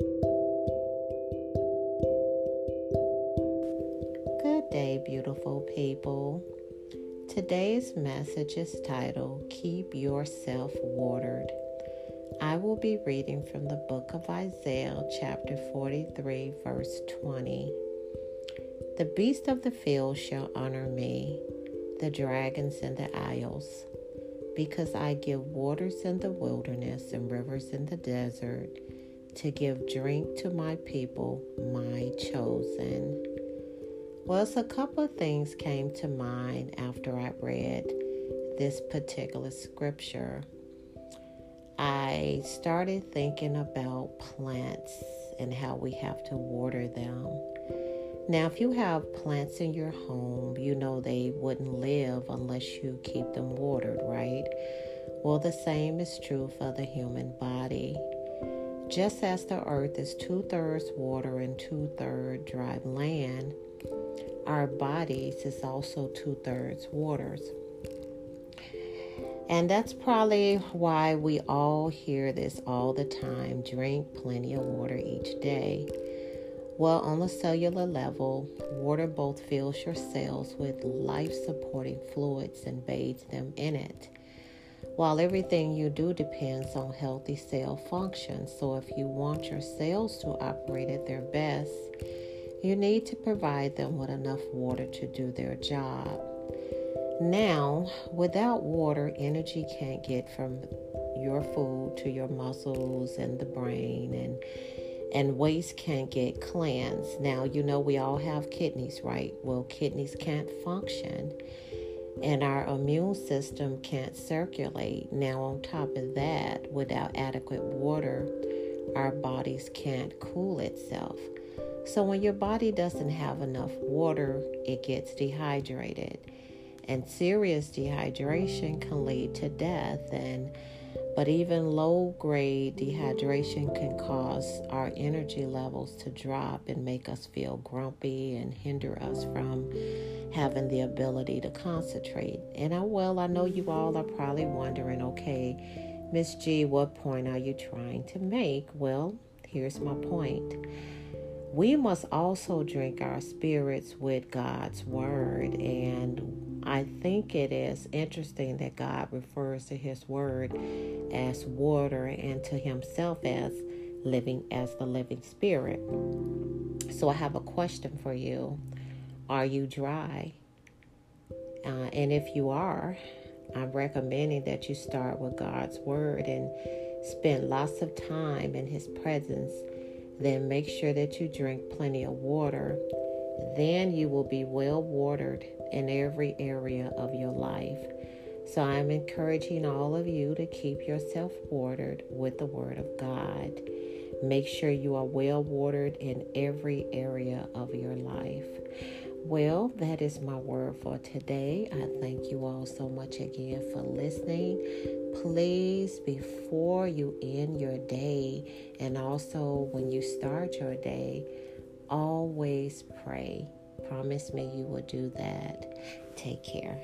Good day, beautiful people. Today's message is titled Keep Yourself Watered. I will be reading from the book of Isaiah, chapter 43, verse 20. The beasts of the field shall honor me, the dragons and the isles, because I give waters in the wilderness and rivers in the desert to give drink to my people, my chosen. Well, a couple of things came to mind after I read this particular scripture. I started thinking about plants and how we have to water them. Now, if you have plants in your home, you know they wouldn't live unless you keep them watered, right? Well, the same is true for the human body. Just as the earth is two thirds water and two thirds dry land, our bodies is also two thirds waters. And that's probably why we all hear this all the time drink plenty of water each day. Well, on the cellular level, water both fills your cells with life supporting fluids and bathes them in it. While everything you do depends on healthy cell function, so if you want your cells to operate at their best, you need to provide them with enough water to do their job. Now, without water, energy can't get from your food to your muscles and the brain and and waste can't get cleansed. Now, you know, we all have kidneys, right? Well, kidneys can't function and our immune system can't circulate. Now, on top of that, without adequate water, our bodies can't cool itself. So, when your body doesn't have enough water, it gets dehydrated. And serious dehydration can lead to death and but even low grade dehydration can cause our energy levels to drop and make us feel grumpy and hinder us from having the ability to concentrate. And I, well, I know you all are probably wondering okay, Miss G, what point are you trying to make? Well, here's my point. We must also drink our spirits with God's word and I think it is interesting that God refers to His Word as water and to Himself as living as the living Spirit. So I have a question for you Are you dry? Uh, and if you are, I'm recommending that you start with God's Word and spend lots of time in His presence. Then make sure that you drink plenty of water. Then you will be well watered in every area of your life. So I'm encouraging all of you to keep yourself watered with the Word of God. Make sure you are well watered in every area of your life. Well, that is my word for today. I thank you all so much again for listening. Please, before you end your day and also when you start your day, always pray. Promise me you will do that. Take care.